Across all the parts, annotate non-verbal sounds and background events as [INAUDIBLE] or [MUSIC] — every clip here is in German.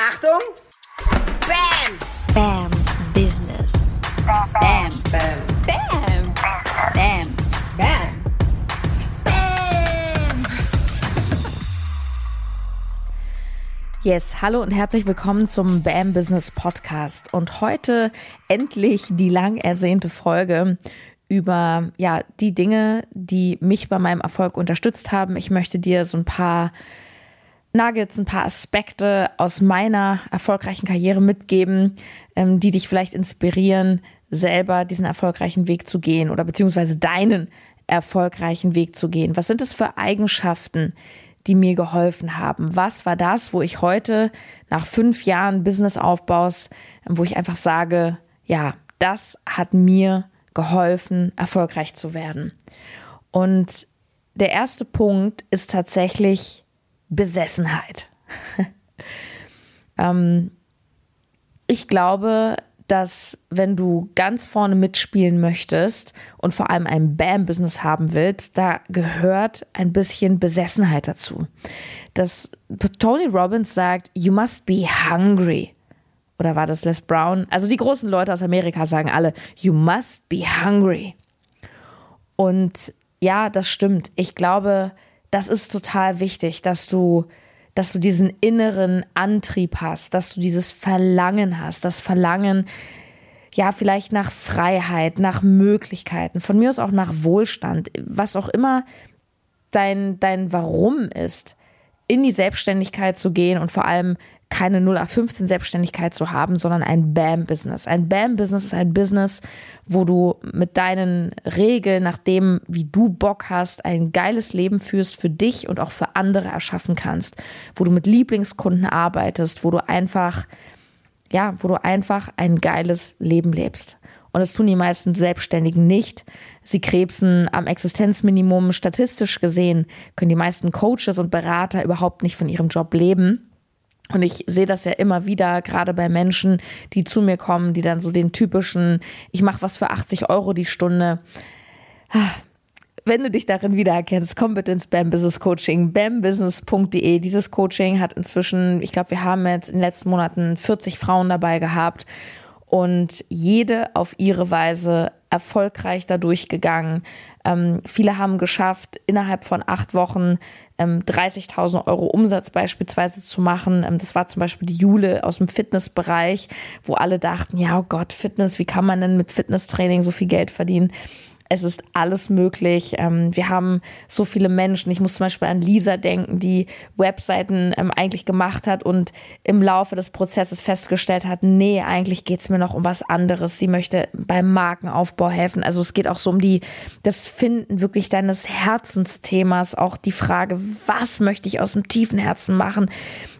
Achtung! Bam! Bam Business. Bam! Bam! Bam. Bam. Bam! Bam! Yes, hallo und herzlich willkommen zum BAM Business Podcast. Und heute endlich die lang ersehnte Folge über ja die Dinge, die mich bei meinem Erfolg unterstützt haben. Ich möchte dir so ein paar Nuggets, ein paar Aspekte aus meiner erfolgreichen Karriere mitgeben, ähm, die dich vielleicht inspirieren, selber diesen erfolgreichen Weg zu gehen oder beziehungsweise deinen erfolgreichen Weg zu gehen. Was sind es für Eigenschaften, die mir geholfen haben? Was war das, wo ich heute nach fünf Jahren Businessaufbaus, wo ich einfach sage, ja, das hat mir geholfen, erfolgreich zu werden? Und der erste Punkt ist tatsächlich Besessenheit. [LAUGHS] ähm, ich glaube, dass wenn du ganz vorne mitspielen möchtest und vor allem ein BAM-Business haben willst, da gehört ein bisschen Besessenheit dazu. Dass Tony Robbins sagt, you must be hungry. Oder war das Les Brown? Also die großen Leute aus Amerika sagen alle, you must be hungry. Und ja, das stimmt. Ich glaube, das ist total wichtig, dass du, dass du diesen inneren Antrieb hast, dass du dieses Verlangen hast, das Verlangen, ja, vielleicht nach Freiheit, nach Möglichkeiten, von mir aus auch nach Wohlstand, was auch immer dein, dein Warum ist, in die Selbstständigkeit zu gehen und vor allem keine 0815 Selbstständigkeit zu haben, sondern ein BAM-Business. Ein BAM-Business ist ein Business, wo du mit deinen Regeln, nach dem, wie du Bock hast, ein geiles Leben führst für dich und auch für andere erschaffen kannst, wo du mit Lieblingskunden arbeitest, wo du einfach, ja, wo du einfach ein geiles Leben lebst. Und das tun die meisten Selbstständigen nicht. Sie krebsen am Existenzminimum. Statistisch gesehen können die meisten Coaches und Berater überhaupt nicht von ihrem Job leben. Und ich sehe das ja immer wieder, gerade bei Menschen, die zu mir kommen, die dann so den typischen, ich mache was für 80 Euro die Stunde. Wenn du dich darin wiedererkennst, komm bitte ins BAM Business Coaching, bambusiness.de. Dieses Coaching hat inzwischen, ich glaube, wir haben jetzt in den letzten Monaten 40 Frauen dabei gehabt und jede auf ihre Weise erfolgreich dadurch gegangen. Ähm, viele haben geschafft, innerhalb von acht Wochen ähm, 30.000 Euro Umsatz beispielsweise zu machen. Ähm, das war zum Beispiel die Jule aus dem Fitnessbereich, wo alle dachten, ja, oh Gott, Fitness, wie kann man denn mit Fitnesstraining so viel Geld verdienen? Es ist alles möglich. Ähm, wir haben so viele Menschen. Ich muss zum Beispiel an Lisa denken, die Webseiten ähm, eigentlich gemacht hat und im Laufe des Prozesses festgestellt hat, nee, eigentlich geht es mir noch um was anderes. Sie möchte beim Markenaufbau helfen. Also es geht auch so um die, das Finden wirklich deines Herzensthemas, auch die Frage, was möchte ich aus dem tiefen Herzen machen?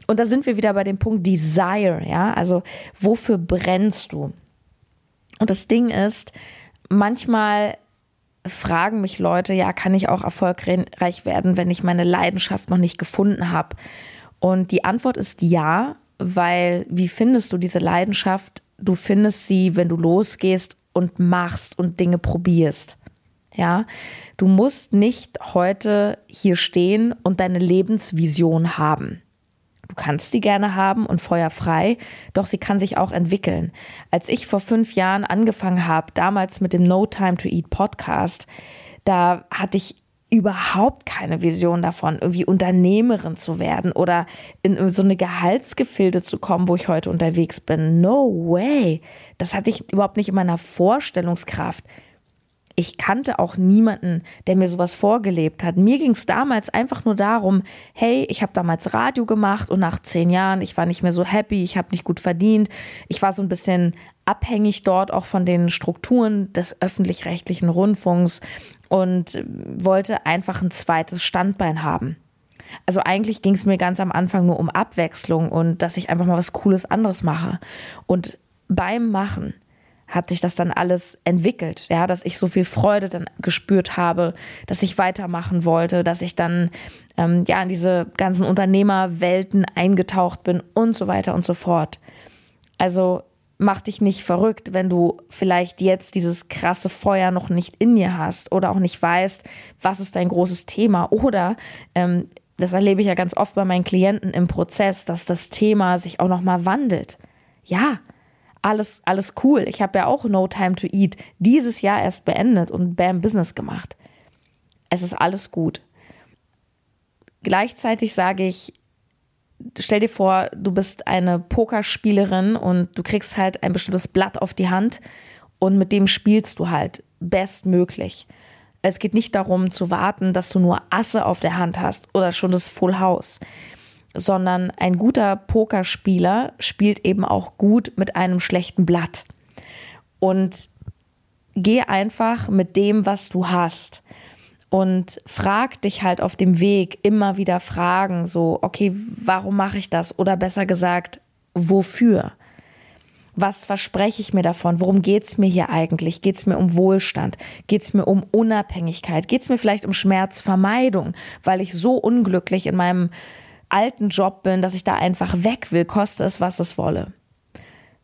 Und da sind wir wieder bei dem Punkt Desire, ja, also wofür brennst du? Und das Ding ist, manchmal fragen mich Leute, ja, kann ich auch erfolgreich werden, wenn ich meine Leidenschaft noch nicht gefunden habe? Und die Antwort ist ja, weil wie findest du diese Leidenschaft? Du findest sie, wenn du losgehst und machst und Dinge probierst. Ja, du musst nicht heute hier stehen und deine Lebensvision haben. Du kannst die gerne haben und feuerfrei, doch sie kann sich auch entwickeln. Als ich vor fünf Jahren angefangen habe, damals mit dem No Time to Eat Podcast, da hatte ich überhaupt keine Vision davon, irgendwie Unternehmerin zu werden oder in so eine Gehaltsgefilde zu kommen, wo ich heute unterwegs bin. No way. Das hatte ich überhaupt nicht in meiner Vorstellungskraft ich kannte auch niemanden, der mir sowas vorgelebt hat. Mir ging es damals einfach nur darum, hey, ich habe damals Radio gemacht und nach zehn Jahren, ich war nicht mehr so happy, ich habe nicht gut verdient. Ich war so ein bisschen abhängig dort auch von den Strukturen des öffentlich-rechtlichen Rundfunks und wollte einfach ein zweites Standbein haben. Also eigentlich ging es mir ganz am Anfang nur um Abwechslung und dass ich einfach mal was Cooles anderes mache. Und beim Machen hat sich das dann alles entwickelt, ja, dass ich so viel Freude dann gespürt habe, dass ich weitermachen wollte, dass ich dann ähm, ja in diese ganzen Unternehmerwelten eingetaucht bin und so weiter und so fort. Also mach dich nicht verrückt, wenn du vielleicht jetzt dieses krasse Feuer noch nicht in dir hast oder auch nicht weißt, was ist dein großes Thema oder ähm, das erlebe ich ja ganz oft bei meinen Klienten im Prozess, dass das Thema sich auch nochmal wandelt. Ja, alles, alles cool. Ich habe ja auch No Time to Eat dieses Jahr erst beendet und Bam Business gemacht. Es ist alles gut. Gleichzeitig sage ich, stell dir vor, du bist eine Pokerspielerin und du kriegst halt ein bestimmtes Blatt auf die Hand und mit dem spielst du halt bestmöglich. Es geht nicht darum zu warten, dass du nur Asse auf der Hand hast oder schon das Full House, sondern ein guter Pokerspieler spielt eben auch gut mit einem schlechten Blatt. Und geh einfach mit dem, was du hast und frag dich halt auf dem Weg immer wieder Fragen, so, okay, warum mache ich das? Oder besser gesagt, wofür? Was verspreche ich mir davon? Worum geht es mir hier eigentlich? Geht es mir um Wohlstand? Geht es mir um Unabhängigkeit? Geht es mir vielleicht um Schmerzvermeidung, weil ich so unglücklich in meinem alten Job bin, dass ich da einfach weg will, koste es, was es wolle?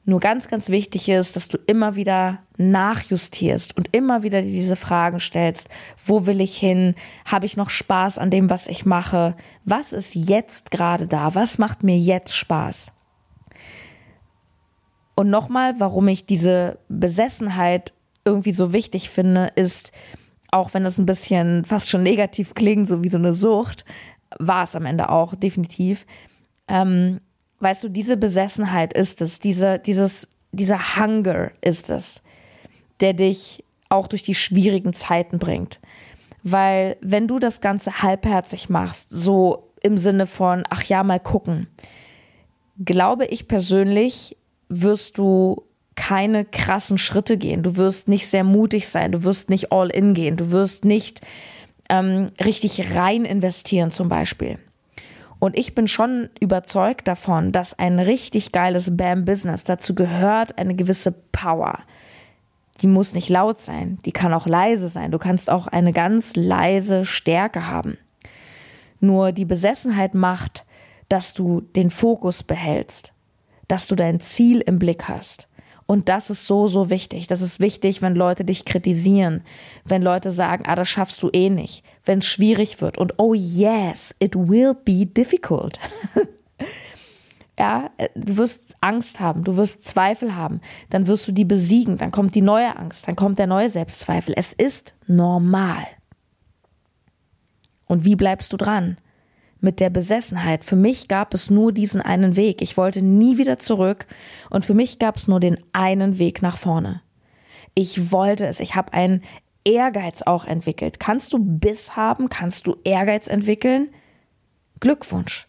Nur ganz, ganz wichtig ist, dass du immer wieder nachjustierst und immer wieder diese Fragen stellst. Wo will ich hin? Habe ich noch Spaß an dem, was ich mache? Was ist jetzt gerade da? Was macht mir jetzt Spaß? Und nochmal, warum ich diese Besessenheit irgendwie so wichtig finde, ist, auch wenn es ein bisschen fast schon negativ klingt, so wie so eine Sucht, war es am Ende auch definitiv. Ähm, Weißt du, diese Besessenheit ist es, diese, dieses, dieser Hunger ist es, der dich auch durch die schwierigen Zeiten bringt. Weil wenn du das Ganze halbherzig machst, so im Sinne von, ach ja, mal gucken, glaube ich persönlich, wirst du keine krassen Schritte gehen. Du wirst nicht sehr mutig sein, du wirst nicht all in gehen, du wirst nicht ähm, richtig rein investieren zum Beispiel. Und ich bin schon überzeugt davon, dass ein richtig geiles BAM-Business dazu gehört eine gewisse Power. Die muss nicht laut sein, die kann auch leise sein. Du kannst auch eine ganz leise Stärke haben. Nur die Besessenheit macht, dass du den Fokus behältst, dass du dein Ziel im Blick hast und das ist so, so wichtig. Das ist wichtig, wenn Leute dich kritisieren, wenn Leute sagen, ah, das schaffst du eh nicht, wenn es schwierig wird und oh yes, it will be difficult. [LAUGHS] ja, du wirst Angst haben, du wirst Zweifel haben, dann wirst du die besiegen, dann kommt die neue Angst, dann kommt der neue Selbstzweifel. Es ist normal. Und wie bleibst du dran? Mit der Besessenheit. Für mich gab es nur diesen einen Weg. Ich wollte nie wieder zurück und für mich gab es nur den einen Weg nach vorne. Ich wollte es. Ich habe einen Ehrgeiz auch entwickelt. Kannst du Biss haben? Kannst du Ehrgeiz entwickeln? Glückwunsch.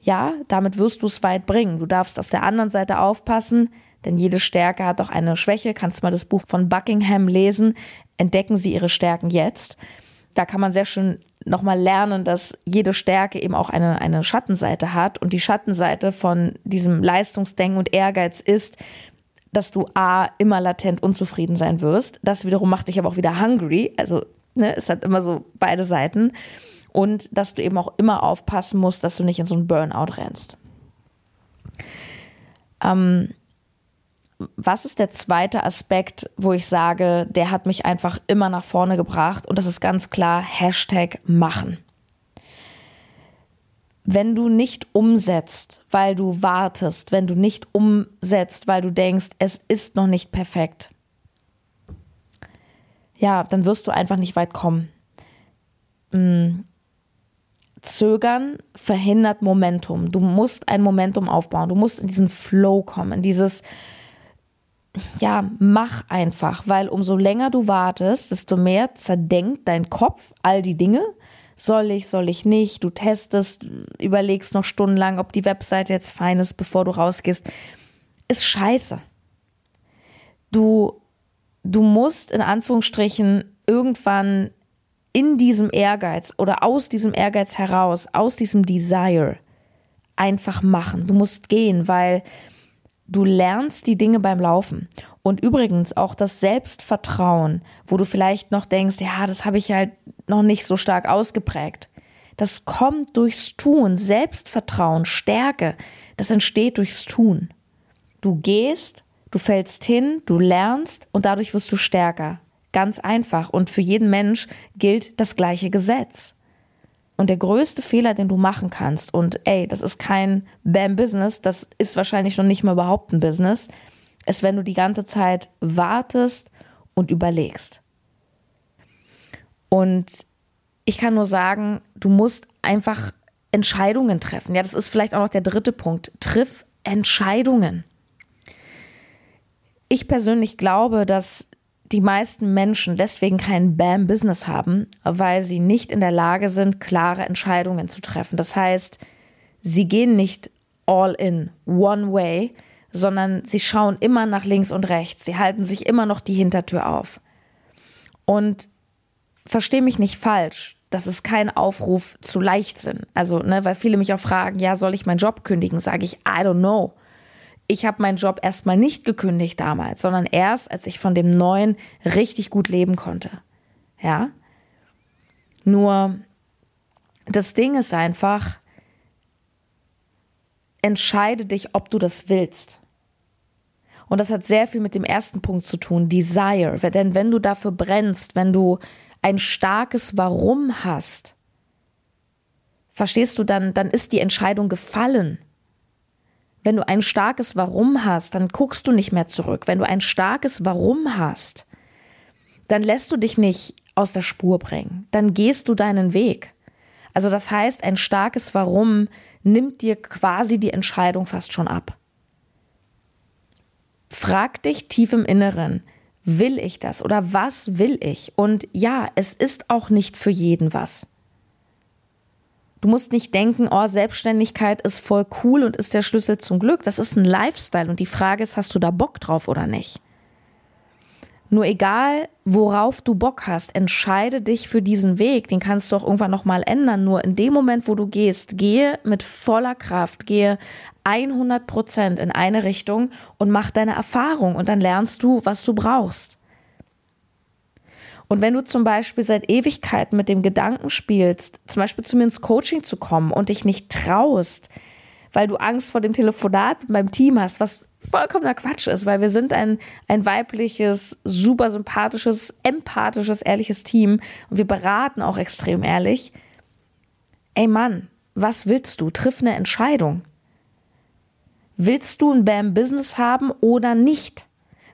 Ja, damit wirst du es weit bringen. Du darfst auf der anderen Seite aufpassen, denn jede Stärke hat auch eine Schwäche. Kannst mal das Buch von Buckingham lesen. Entdecken Sie Ihre Stärken jetzt. Da kann man sehr schön nochmal lernen, dass jede Stärke eben auch eine, eine Schattenseite hat. Und die Schattenseite von diesem Leistungsdenken und Ehrgeiz ist, dass du A, immer latent unzufrieden sein wirst. Das wiederum macht dich aber auch wieder hungry. Also ne, es hat immer so beide Seiten. Und dass du eben auch immer aufpassen musst, dass du nicht in so einen Burnout rennst. Ähm, was ist der zweite Aspekt, wo ich sage, der hat mich einfach immer nach vorne gebracht? Und das ist ganz klar Hashtag machen. Wenn du nicht umsetzt, weil du wartest, wenn du nicht umsetzt, weil du denkst, es ist noch nicht perfekt, ja, dann wirst du einfach nicht weit kommen. Hm. Zögern verhindert Momentum. Du musst ein Momentum aufbauen. Du musst in diesen Flow kommen, in dieses, ja, mach einfach, weil umso länger du wartest, desto mehr zerdenkt dein Kopf all die Dinge. Soll ich, soll ich nicht? Du testest, überlegst noch stundenlang, ob die Webseite jetzt fein ist, bevor du rausgehst. Ist scheiße. Du, du musst in Anführungsstrichen irgendwann in diesem Ehrgeiz oder aus diesem Ehrgeiz heraus, aus diesem Desire einfach machen. Du musst gehen, weil Du lernst die Dinge beim Laufen. Und übrigens auch das Selbstvertrauen, wo du vielleicht noch denkst, ja, das habe ich halt noch nicht so stark ausgeprägt. Das kommt durchs Tun. Selbstvertrauen, Stärke, das entsteht durchs Tun. Du gehst, du fällst hin, du lernst und dadurch wirst du stärker. Ganz einfach. Und für jeden Mensch gilt das gleiche Gesetz. Und der größte Fehler, den du machen kannst, und ey, das ist kein Bam-Business, das ist wahrscheinlich noch nicht mal überhaupt ein Business, ist, wenn du die ganze Zeit wartest und überlegst. Und ich kann nur sagen, du musst einfach Entscheidungen treffen. Ja, das ist vielleicht auch noch der dritte Punkt. Triff Entscheidungen. Ich persönlich glaube, dass die meisten Menschen deswegen kein BAM-Business haben, weil sie nicht in der Lage sind, klare Entscheidungen zu treffen. Das heißt, sie gehen nicht all in, one way, sondern sie schauen immer nach links und rechts. Sie halten sich immer noch die Hintertür auf. Und verstehe mich nicht falsch, das ist kein Aufruf zu Leichtsinn. Also, ne, weil viele mich auch fragen, ja, soll ich meinen Job kündigen? Sage ich, I don't know ich habe meinen Job erstmal nicht gekündigt damals, sondern erst, als ich von dem neuen richtig gut leben konnte. Ja? Nur das Ding ist einfach, entscheide dich, ob du das willst. Und das hat sehr viel mit dem ersten Punkt zu tun, Desire. Denn wenn du dafür brennst, wenn du ein starkes Warum hast, verstehst du, dann, dann ist die Entscheidung gefallen. Wenn du ein starkes Warum hast, dann guckst du nicht mehr zurück. Wenn du ein starkes Warum hast, dann lässt du dich nicht aus der Spur bringen. Dann gehst du deinen Weg. Also das heißt, ein starkes Warum nimmt dir quasi die Entscheidung fast schon ab. Frag dich tief im Inneren, will ich das oder was will ich? Und ja, es ist auch nicht für jeden was. Du musst nicht denken, oh, Selbstständigkeit ist voll cool und ist der Schlüssel zum Glück. Das ist ein Lifestyle und die Frage ist, hast du da Bock drauf oder nicht? Nur egal, worauf du Bock hast, entscheide dich für diesen Weg. Den kannst du auch irgendwann nochmal ändern. Nur in dem Moment, wo du gehst, gehe mit voller Kraft, gehe 100 Prozent in eine Richtung und mach deine Erfahrung und dann lernst du, was du brauchst. Und wenn du zum Beispiel seit Ewigkeiten mit dem Gedanken spielst, zum Beispiel zu mir ins Coaching zu kommen und dich nicht traust, weil du Angst vor dem Telefonat mit meinem Team hast, was vollkommener Quatsch ist, weil wir sind ein, ein weibliches, super sympathisches, empathisches, ehrliches Team und wir beraten auch extrem ehrlich. Ey Mann, was willst du? Triff eine Entscheidung. Willst du ein BAM-Business haben oder nicht?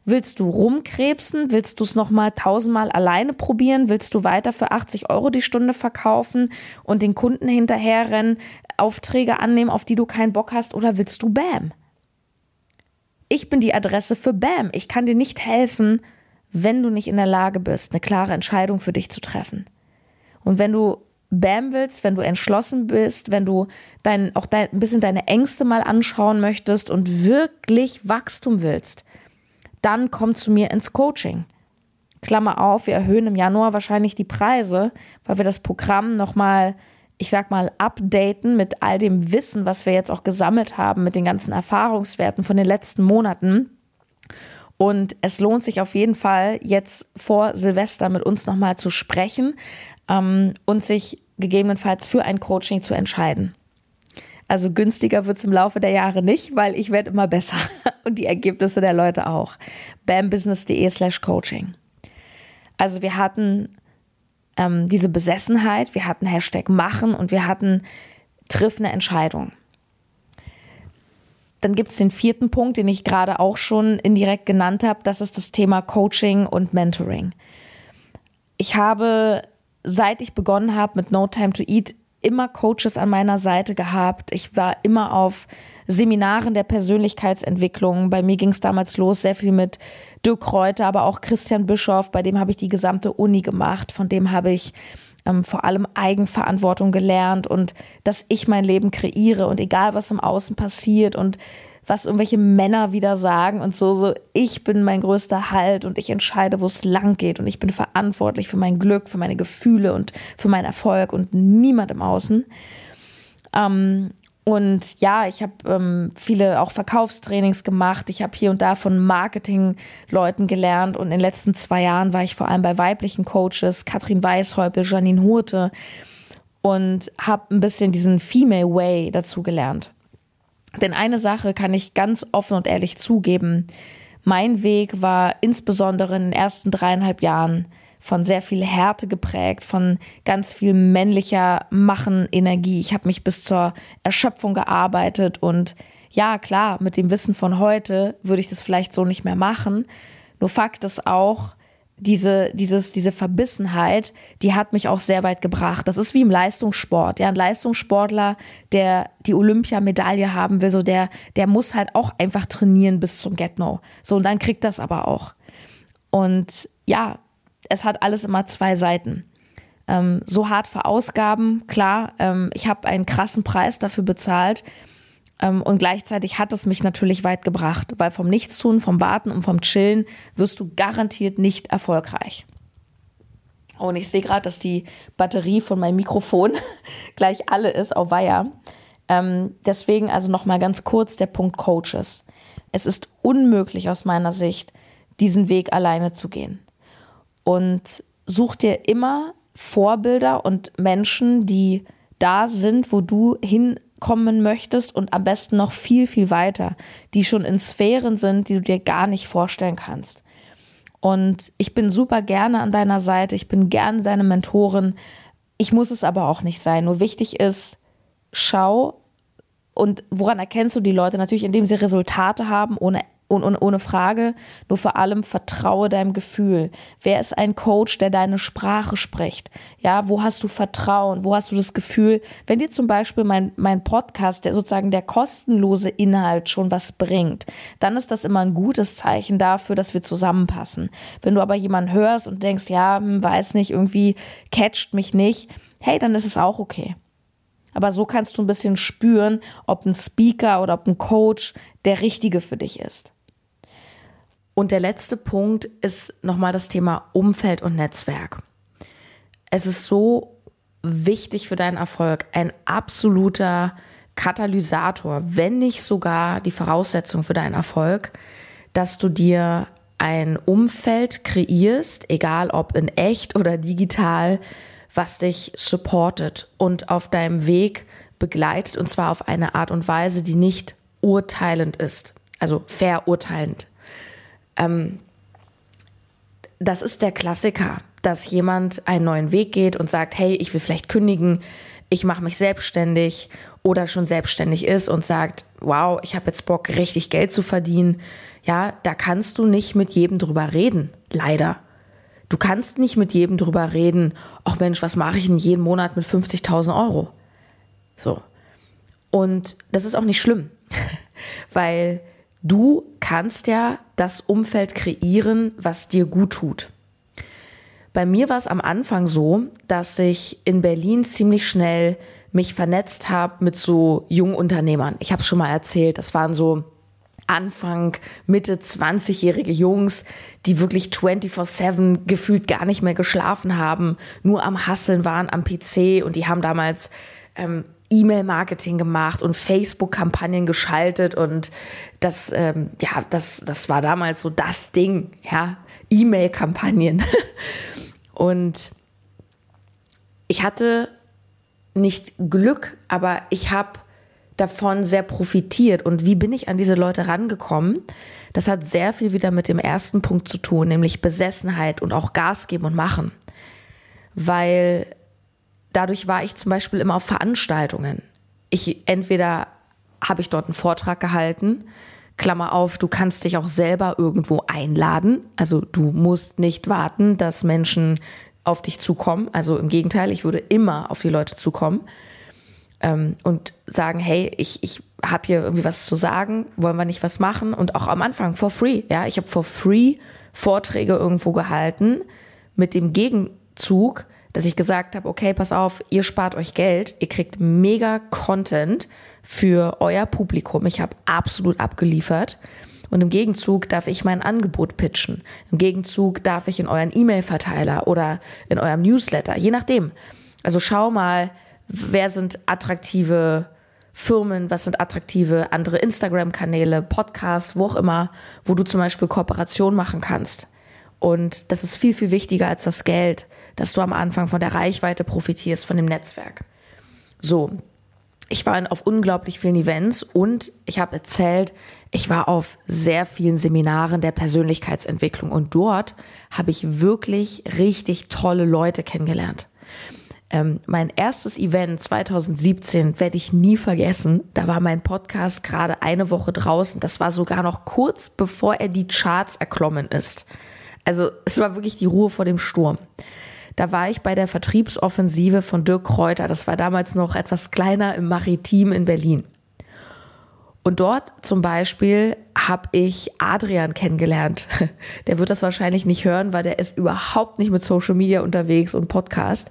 Willst du rumkrebsen? Willst du es nochmal tausendmal alleine probieren? Willst du weiter für 80 Euro die Stunde verkaufen und den Kunden hinterherrennen, Aufträge annehmen, auf die du keinen Bock hast? Oder willst du BAM? Ich bin die Adresse für BAM. Ich kann dir nicht helfen, wenn du nicht in der Lage bist, eine klare Entscheidung für dich zu treffen. Und wenn du BAM willst, wenn du entschlossen bist, wenn du dein, auch dein, ein bisschen deine Ängste mal anschauen möchtest und wirklich Wachstum willst, dann komm zu mir ins Coaching. Klammer auf, wir erhöhen im Januar wahrscheinlich die Preise, weil wir das Programm nochmal, ich sag mal, updaten mit all dem Wissen, was wir jetzt auch gesammelt haben, mit den ganzen Erfahrungswerten von den letzten Monaten. Und es lohnt sich auf jeden Fall, jetzt vor Silvester mit uns nochmal zu sprechen ähm, und sich gegebenenfalls für ein Coaching zu entscheiden. Also günstiger wird es im Laufe der Jahre nicht, weil ich werde immer besser [LAUGHS] und die Ergebnisse der Leute auch. bambusiness.de slash coaching. Also wir hatten ähm, diese Besessenheit, wir hatten Hashtag machen und wir hatten triff eine Entscheidung. Dann gibt es den vierten Punkt, den ich gerade auch schon indirekt genannt habe. Das ist das Thema Coaching und Mentoring. Ich habe, seit ich begonnen habe mit No Time to Eat, immer Coaches an meiner Seite gehabt. Ich war immer auf Seminaren der Persönlichkeitsentwicklung. Bei mir ging es damals los, sehr viel mit Dirk Kräuter, aber auch Christian Bischoff, bei dem habe ich die gesamte Uni gemacht, von dem habe ich ähm, vor allem Eigenverantwortung gelernt und dass ich mein Leben kreiere und egal was im Außen passiert und was irgendwelche Männer wieder sagen und so, so, ich bin mein größter Halt und ich entscheide, wo es lang geht und ich bin verantwortlich für mein Glück, für meine Gefühle und für meinen Erfolg und niemand im Außen. Ähm, und ja, ich habe ähm, viele auch Verkaufstrainings gemacht. Ich habe hier und da von Marketingleuten gelernt. Und in den letzten zwei Jahren war ich vor allem bei weiblichen Coaches, Katrin Weishäupel, Janine Hurte und habe ein bisschen diesen Female Way dazu gelernt. Denn eine Sache kann ich ganz offen und ehrlich zugeben. Mein Weg war insbesondere in den ersten dreieinhalb Jahren von sehr viel Härte geprägt, von ganz viel männlicher Machen, Energie. Ich habe mich bis zur Erschöpfung gearbeitet und ja, klar, mit dem Wissen von heute würde ich das vielleicht so nicht mehr machen. Nur Fakt ist auch, diese, dieses, diese Verbissenheit, die hat mich auch sehr weit gebracht. Das ist wie im Leistungssport. Ja, ein Leistungssportler, der die Olympiamedaille haben will, so der, der muss halt auch einfach trainieren bis zum Get-No. So, und dann kriegt das aber auch. Und ja, es hat alles immer zwei Seiten. Ähm, so hart verausgaben, klar, ähm, ich habe einen krassen Preis dafür bezahlt. Ähm, und gleichzeitig hat es mich natürlich weit gebracht, weil vom Nichtstun, vom Warten und vom Chillen wirst du garantiert nicht erfolgreich. Und ich sehe gerade, dass die Batterie von meinem Mikrofon [LAUGHS] gleich alle ist auf Weiher. Ähm, deswegen also nochmal ganz kurz der Punkt Coaches. Es ist unmöglich aus meiner Sicht, diesen Weg alleine zu gehen. Und such dir immer Vorbilder und Menschen, die da sind, wo du hin kommen möchtest und am besten noch viel, viel weiter, die schon in Sphären sind, die du dir gar nicht vorstellen kannst. Und ich bin super gerne an deiner Seite, ich bin gerne deine Mentorin. Ich muss es aber auch nicht sein. Nur wichtig ist, schau und woran erkennst du die Leute? Natürlich, indem sie Resultate haben, ohne ohne Frage, nur vor allem vertraue deinem Gefühl. Wer ist ein Coach, der deine Sprache spricht? Ja, wo hast du Vertrauen? Wo hast du das Gefühl, wenn dir zum Beispiel mein, mein Podcast, der sozusagen der kostenlose Inhalt schon was bringt, dann ist das immer ein gutes Zeichen dafür, dass wir zusammenpassen. Wenn du aber jemanden hörst und denkst, ja, hm, weiß nicht, irgendwie catcht mich nicht, hey, dann ist es auch okay. Aber so kannst du ein bisschen spüren, ob ein Speaker oder ob ein Coach der richtige für dich ist. Und der letzte Punkt ist nochmal das Thema Umfeld und Netzwerk. Es ist so wichtig für deinen Erfolg, ein absoluter Katalysator, wenn nicht sogar die Voraussetzung für deinen Erfolg, dass du dir ein Umfeld kreierst, egal ob in echt oder digital, was dich supportet und auf deinem Weg begleitet und zwar auf eine Art und Weise, die nicht urteilend ist, also verurteilend. Ähm, das ist der Klassiker, dass jemand einen neuen Weg geht und sagt, hey, ich will vielleicht kündigen, ich mache mich selbstständig oder schon selbstständig ist und sagt, wow, ich habe jetzt Bock, richtig Geld zu verdienen. Ja, da kannst du nicht mit jedem drüber reden, leider. Du kannst nicht mit jedem drüber reden, ach Mensch, was mache ich denn jeden Monat mit 50.000 Euro? So. Und das ist auch nicht schlimm, [LAUGHS] weil Du kannst ja das Umfeld kreieren, was dir gut tut. Bei mir war es am Anfang so, dass ich in Berlin ziemlich schnell mich vernetzt habe mit so jungen Unternehmern. Ich habe es schon mal erzählt, das waren so Anfang, Mitte 20-jährige Jungs, die wirklich 24-7 gefühlt gar nicht mehr geschlafen haben, nur am Hasseln waren am PC und die haben damals ähm, E-Mail-Marketing gemacht und Facebook-Kampagnen geschaltet und das, ähm, ja, das, das war damals so das Ding, ja, E-Mail-Kampagnen. [LAUGHS] und ich hatte nicht Glück, aber ich habe davon sehr profitiert. Und wie bin ich an diese Leute rangekommen? Das hat sehr viel wieder mit dem ersten Punkt zu tun, nämlich Besessenheit und auch Gas geben und machen. Weil dadurch war ich zum Beispiel immer auf Veranstaltungen. Ich entweder habe ich dort einen Vortrag gehalten, Klammer auf, du kannst dich auch selber irgendwo einladen. Also du musst nicht warten, dass Menschen auf dich zukommen. Also im Gegenteil, ich würde immer auf die Leute zukommen ähm, und sagen, hey, ich, ich habe hier irgendwie was zu sagen, wollen wir nicht was machen? Und auch am Anfang for free. Ja, ich habe for free Vorträge irgendwo gehalten mit dem Gegenzug, dass ich gesagt habe, okay, pass auf, ihr spart euch Geld, ihr kriegt mega Content für euer Publikum. Ich habe absolut abgeliefert. Und im Gegenzug darf ich mein Angebot pitchen. Im Gegenzug darf ich in euren E-Mail-Verteiler oder in eurem Newsletter, je nachdem. Also schau mal, wer sind attraktive Firmen, was sind attraktive andere Instagram-Kanäle, Podcast, wo auch immer, wo du zum Beispiel Kooperation machen kannst. Und das ist viel, viel wichtiger als das Geld dass du am Anfang von der Reichweite profitierst, von dem Netzwerk. So, ich war auf unglaublich vielen Events und ich habe erzählt, ich war auf sehr vielen Seminaren der Persönlichkeitsentwicklung und dort habe ich wirklich richtig tolle Leute kennengelernt. Ähm, mein erstes Event 2017 werde ich nie vergessen. Da war mein Podcast gerade eine Woche draußen. Das war sogar noch kurz bevor er die Charts erklommen ist. Also es war wirklich die Ruhe vor dem Sturm. Da war ich bei der Vertriebsoffensive von Dirk Kräuter. Das war damals noch etwas kleiner im Maritim in Berlin. Und dort zum Beispiel habe ich Adrian kennengelernt. [LAUGHS] Der wird das wahrscheinlich nicht hören, weil der ist überhaupt nicht mit Social Media unterwegs und Podcast.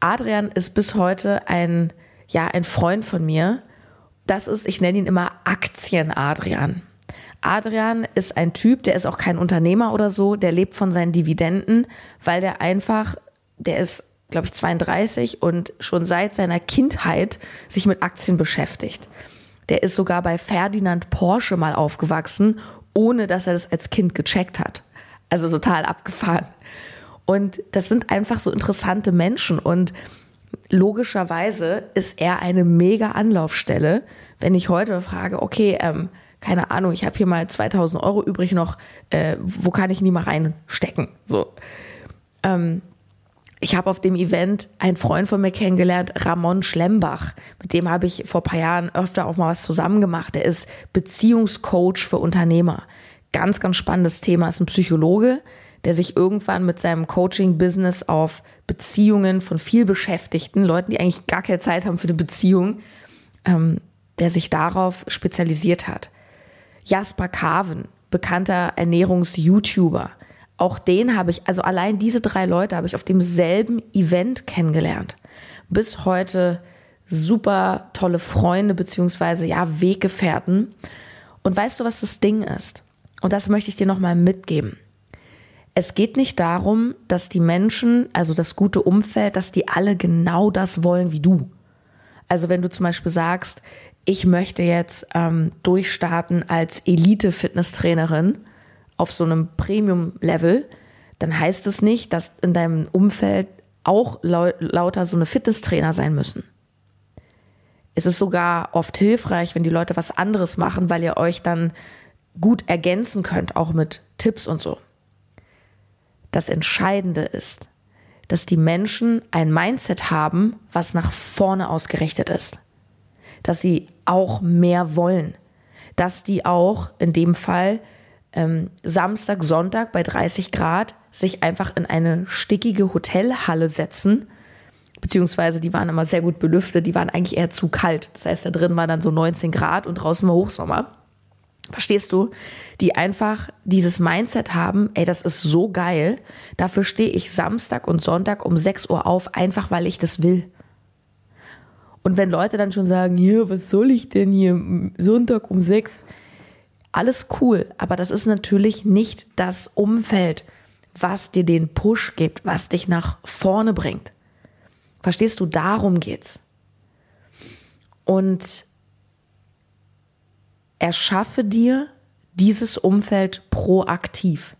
Adrian ist bis heute ein, ja, ein Freund von mir. Das ist, ich nenne ihn immer Aktien-Adrian. Adrian ist ein Typ, der ist auch kein Unternehmer oder so, der lebt von seinen Dividenden, weil der einfach, der ist, glaube ich, 32 und schon seit seiner Kindheit sich mit Aktien beschäftigt. Der ist sogar bei Ferdinand Porsche mal aufgewachsen, ohne dass er das als Kind gecheckt hat. Also total abgefahren. Und das sind einfach so interessante Menschen und logischerweise ist er eine mega Anlaufstelle, wenn ich heute frage, okay, ähm, keine Ahnung, ich habe hier mal 2000 Euro übrig noch, äh, wo kann ich die mal reinstecken? So. Ähm, ich habe auf dem Event einen Freund von mir kennengelernt, Ramon Schlembach. Mit dem habe ich vor ein paar Jahren öfter auch mal was zusammen gemacht. Er ist Beziehungscoach für Unternehmer. Ganz, ganz spannendes Thema. Ist ein Psychologe, der sich irgendwann mit seinem Coaching-Business auf Beziehungen von viel Beschäftigten, Leuten, die eigentlich gar keine Zeit haben für eine Beziehung, ähm, der sich darauf spezialisiert hat. Jasper Carven, bekannter Ernährungs-YouTuber. Auch den habe ich, also allein diese drei Leute habe ich auf demselben Event kennengelernt. Bis heute super tolle Freunde beziehungsweise ja Weggefährten. Und weißt du, was das Ding ist? Und das möchte ich dir nochmal mitgeben. Es geht nicht darum, dass die Menschen, also das gute Umfeld, dass die alle genau das wollen wie du. Also wenn du zum Beispiel sagst, ich möchte jetzt ähm, durchstarten als Elite-Fitnesstrainerin auf so einem Premium-Level, dann heißt es nicht, dass in deinem Umfeld auch lau lauter so eine Fitnesstrainer sein müssen. Es ist sogar oft hilfreich, wenn die Leute was anderes machen, weil ihr euch dann gut ergänzen könnt, auch mit Tipps und so. Das Entscheidende ist, dass die Menschen ein Mindset haben, was nach vorne ausgerichtet ist. Dass sie auch mehr wollen. Dass die auch in dem Fall ähm, Samstag, Sonntag bei 30 Grad sich einfach in eine stickige Hotelhalle setzen. Beziehungsweise die waren immer sehr gut belüftet, die waren eigentlich eher zu kalt. Das heißt, da drin war dann so 19 Grad und draußen war Hochsommer. Verstehst du? Die einfach dieses Mindset haben, ey, das ist so geil. Dafür stehe ich Samstag und Sonntag um 6 Uhr auf, einfach weil ich das will. Und wenn Leute dann schon sagen, hier, was soll ich denn hier Sonntag um 6? Alles cool, aber das ist natürlich nicht das Umfeld, was dir den Push gibt, was dich nach vorne bringt. Verstehst du, darum geht's. Und erschaffe dir dieses Umfeld proaktiv.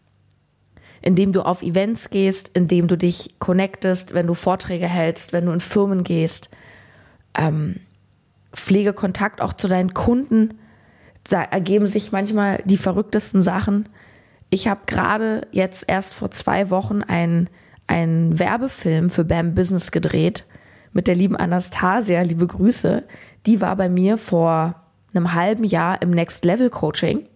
Indem du auf Events gehst, indem du dich connectest, wenn du Vorträge hältst, wenn du in Firmen gehst. Ähm, pflege Kontakt auch zu deinen Kunden. Ergeben sich manchmal die verrücktesten Sachen. Ich habe gerade jetzt erst vor zwei Wochen einen, einen Werbefilm für BAM Business gedreht mit der lieben Anastasia. Liebe Grüße. Die war bei mir vor einem halben Jahr im Next Level Coaching.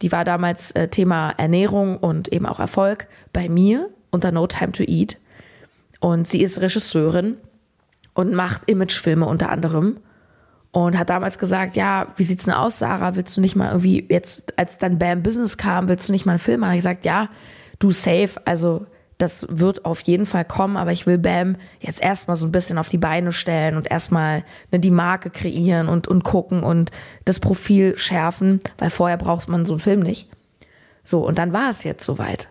Die war damals äh, Thema Ernährung und eben auch Erfolg bei mir unter No Time to Eat. Und sie ist Regisseurin und macht Imagefilme unter anderem. Und hat damals gesagt, ja, wie sieht's denn aus, Sarah? Willst du nicht mal irgendwie, jetzt, als dann Bam Business kam, willst du nicht mal einen Film machen? Ich gesagt, ja, du safe. Also das wird auf jeden Fall kommen, aber ich will Bam jetzt erstmal so ein bisschen auf die Beine stellen und erstmal ne, die Marke kreieren und, und gucken und das Profil schärfen, weil vorher braucht man so einen Film nicht. So, und dann war es jetzt soweit.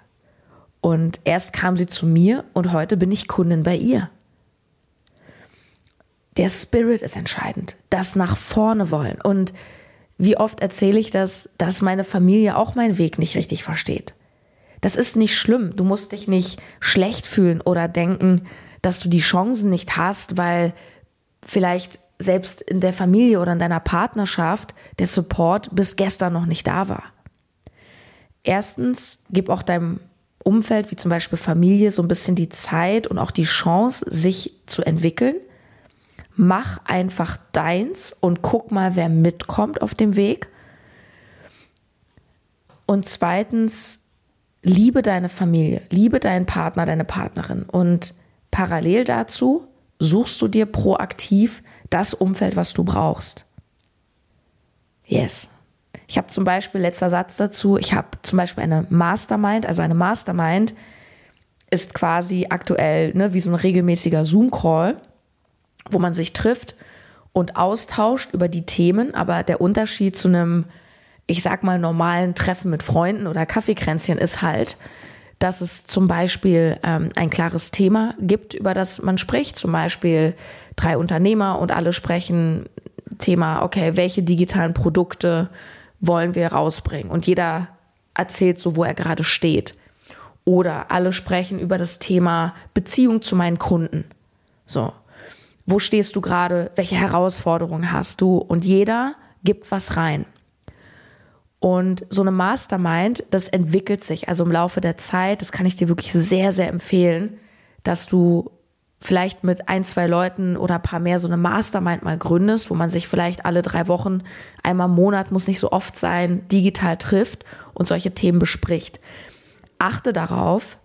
Und erst kam sie zu mir und heute bin ich Kundin bei ihr. Der Spirit ist entscheidend, das nach vorne wollen. Und wie oft erzähle ich das, dass meine Familie auch meinen Weg nicht richtig versteht. Das ist nicht schlimm. Du musst dich nicht schlecht fühlen oder denken, dass du die Chancen nicht hast, weil vielleicht selbst in der Familie oder in deiner Partnerschaft der Support bis gestern noch nicht da war. Erstens, gib auch deinem Umfeld, wie zum Beispiel Familie, so ein bisschen die Zeit und auch die Chance, sich zu entwickeln. Mach einfach deins und guck mal, wer mitkommt auf dem Weg. Und zweitens, liebe deine Familie, liebe deinen Partner, deine Partnerin. Und parallel dazu suchst du dir proaktiv das Umfeld, was du brauchst. Yes. Ich habe zum Beispiel, letzter Satz dazu, ich habe zum Beispiel eine Mastermind, also eine Mastermind ist quasi aktuell ne, wie so ein regelmäßiger Zoom-Call, wo man sich trifft und austauscht über die Themen, aber der Unterschied zu einem, ich sag mal, normalen Treffen mit Freunden oder Kaffeekränzchen ist halt, dass es zum Beispiel ähm, ein klares Thema gibt, über das man spricht. Zum Beispiel drei Unternehmer und alle sprechen Thema, okay, welche digitalen Produkte wollen wir rausbringen? Und jeder erzählt so, wo er gerade steht. Oder alle sprechen über das Thema Beziehung zu meinen Kunden. So. Wo stehst du gerade? Welche Herausforderungen hast du? Und jeder gibt was rein. Und so eine Mastermind, das entwickelt sich also im Laufe der Zeit. Das kann ich dir wirklich sehr, sehr empfehlen, dass du vielleicht mit ein, zwei Leuten oder ein paar mehr so eine Mastermind mal gründest, wo man sich vielleicht alle drei Wochen, einmal im Monat, muss nicht so oft sein, digital trifft und solche Themen bespricht. Achte darauf,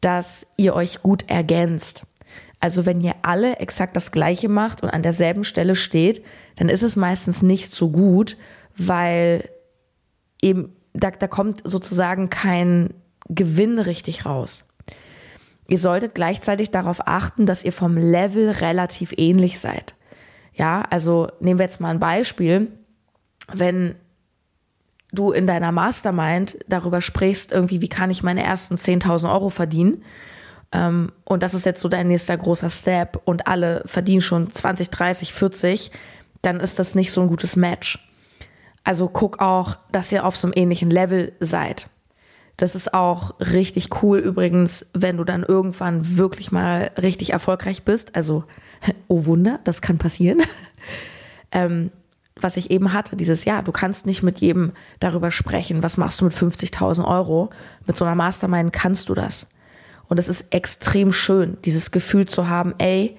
dass ihr euch gut ergänzt. Also wenn ihr alle exakt das Gleiche macht und an derselben Stelle steht, dann ist es meistens nicht so gut, weil eben da, da kommt sozusagen kein Gewinn richtig raus. Ihr solltet gleichzeitig darauf achten, dass ihr vom Level relativ ähnlich seid. Ja, also nehmen wir jetzt mal ein Beispiel. Wenn du in deiner Mastermind darüber sprichst, irgendwie, wie kann ich meine ersten 10.000 Euro verdienen? Ähm, und das ist jetzt so dein nächster großer Step und alle verdienen schon 20, 30, 40, dann ist das nicht so ein gutes Match. Also guck auch, dass ihr auf so einem ähnlichen Level seid. Das ist auch richtig cool übrigens, wenn du dann irgendwann wirklich mal richtig erfolgreich bist. Also, [LAUGHS] oh Wunder, das kann passieren. [LAUGHS] ähm, was ich eben hatte, dieses Jahr, du kannst nicht mit jedem darüber sprechen, was machst du mit 50.000 Euro. Mit so einer Mastermind kannst du das. Und es ist extrem schön, dieses Gefühl zu haben, ey,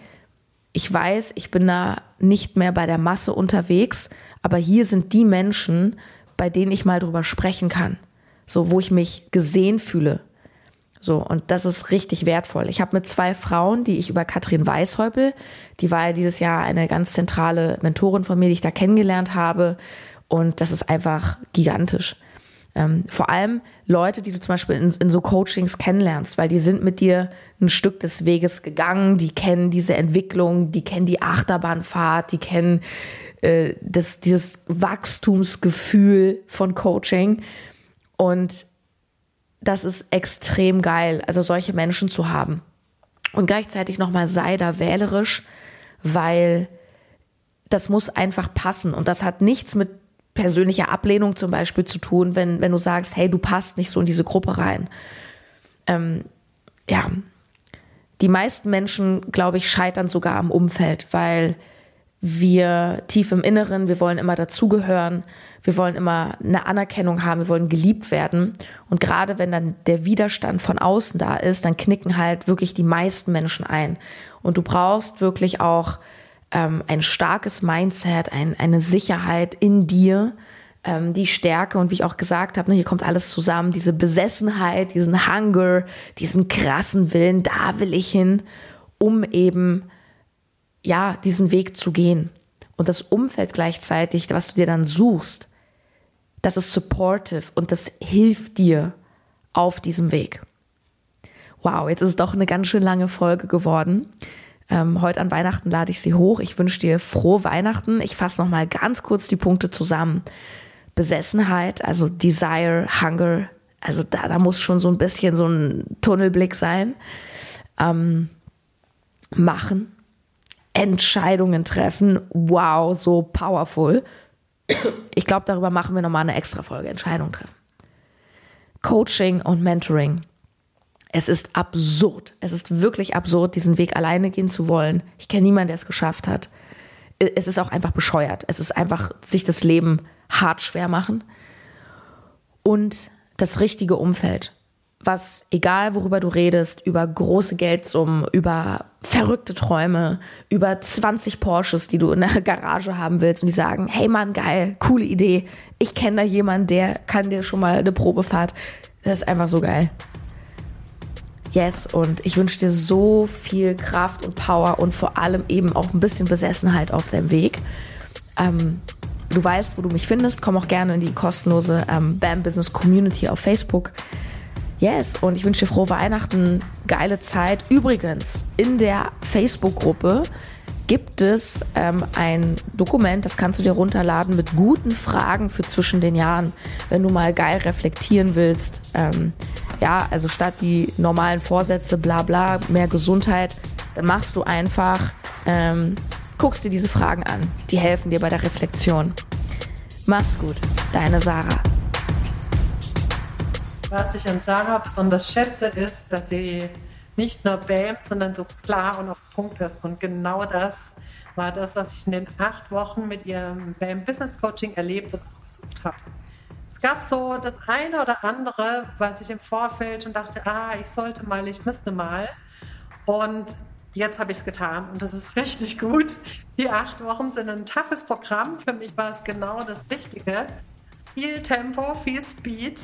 ich weiß, ich bin da nicht mehr bei der Masse unterwegs, aber hier sind die Menschen, bei denen ich mal drüber sprechen kann so wo ich mich gesehen fühle. So, und das ist richtig wertvoll. Ich habe mit zwei Frauen, die ich über Katrin Weishäupel, die war ja dieses Jahr eine ganz zentrale Mentorin von mir, die ich da kennengelernt habe. Und das ist einfach gigantisch. Ähm, vor allem Leute, die du zum Beispiel in, in, so Coachings kennenlernst, weil die sind mit dir ein Stück des Weges gegangen, die kennen diese Entwicklung, die kennen die Achterbahnfahrt, die kennen äh, das, dieses Wachstumsgefühl von Coaching. Und das ist extrem geil, also solche Menschen zu haben. Und gleichzeitig nochmal sei da wählerisch, weil das muss einfach passen. Und das hat nichts mit persönlicher Ablehnung zum Beispiel zu tun, wenn, wenn du sagst, hey, du passt nicht so in diese Gruppe rein. Ähm, ja, die meisten Menschen, glaube ich, scheitern sogar am Umfeld, weil wir tief im Inneren, wir wollen immer dazugehören, wir wollen immer eine Anerkennung haben, wir wollen geliebt werden. Und gerade wenn dann der Widerstand von außen da ist, dann knicken halt wirklich die meisten Menschen ein. Und du brauchst wirklich auch ähm, ein starkes Mindset, ein, eine Sicherheit in dir, ähm, die Stärke und wie ich auch gesagt habe, ne, hier kommt alles zusammen, diese Besessenheit, diesen Hunger, diesen krassen Willen, da will ich hin, um eben ja, diesen Weg zu gehen. Und das Umfeld gleichzeitig, was du dir dann suchst, das ist supportive und das hilft dir auf diesem Weg. Wow, jetzt ist es doch eine ganz schön lange Folge geworden. Ähm, heute an Weihnachten lade ich sie hoch. Ich wünsche dir frohe Weihnachten. Ich fasse nochmal ganz kurz die Punkte zusammen. Besessenheit, also Desire, Hunger, also da, da muss schon so ein bisschen so ein Tunnelblick sein. Ähm, machen, Entscheidungen treffen. Wow, so powerful. Ich glaube, darüber machen wir nochmal eine extra Folge. Entscheidungen treffen. Coaching und Mentoring. Es ist absurd. Es ist wirklich absurd, diesen Weg alleine gehen zu wollen. Ich kenne niemanden, der es geschafft hat. es ist auch einfach bescheuert. Es ist einfach sich das Leben hart schwer machen. Und das richtige Umfeld was, egal worüber du redest, über große Geldsummen, über verrückte Träume, über 20 Porsches, die du in der [LAUGHS] Garage haben willst und die sagen, hey Mann, geil, coole Idee, ich kenne da jemanden, der kann dir schon mal eine Probefahrt. Das ist einfach so geil. Yes, und ich wünsche dir so viel Kraft und Power und vor allem eben auch ein bisschen Besessenheit auf deinem Weg. Ähm, du weißt, wo du mich findest. Komm auch gerne in die kostenlose ähm, BAM Business Community auf Facebook. Yes, und ich wünsche dir frohe Weihnachten, geile Zeit. Übrigens, in der Facebook-Gruppe gibt es ähm, ein Dokument, das kannst du dir runterladen mit guten Fragen für zwischen den Jahren, wenn du mal geil reflektieren willst. Ähm, ja, also statt die normalen Vorsätze, bla bla, mehr Gesundheit, dann machst du einfach, ähm, guckst dir diese Fragen an. Die helfen dir bei der Reflexion. Mach's gut, deine Sarah. Was ich an Sarah besonders schätze, ist, dass sie nicht nur BAM, sondern so klar und auf Punkt ist. Und genau das war das, was ich in den acht Wochen mit ihrem BAM Business Coaching erlebt und gesucht habe. Es gab so das eine oder andere, was ich im Vorfeld schon dachte, ah, ich sollte mal, ich müsste mal. Und jetzt habe ich es getan und das ist [LAUGHS] richtig gut. Die acht Wochen sind ein toughes Programm. Für mich war es genau das Richtige. Viel Tempo, viel Speed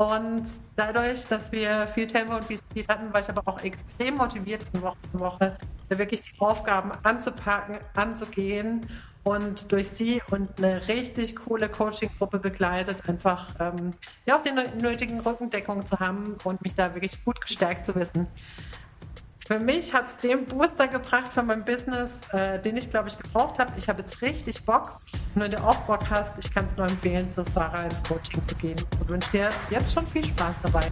und dadurch, dass wir viel Tempo und viel Speed hatten, war ich aber auch extrem motiviert von Woche zu Woche, wirklich die Aufgaben anzupacken, anzugehen und durch sie und eine richtig coole Coaching-Gruppe begleitet, einfach ähm, ja, auch die nötigen Rückendeckungen zu haben und mich da wirklich gut gestärkt zu wissen. Für mich hat es den Booster gebracht für mein Business, äh, den ich, glaube ich, gebraucht habe. Ich habe jetzt richtig Bock. Und wenn du auch Bock hast, ich kann es nur empfehlen, zu Sarah ins Coaching zu gehen. Und wünsche dir jetzt schon viel Spaß dabei.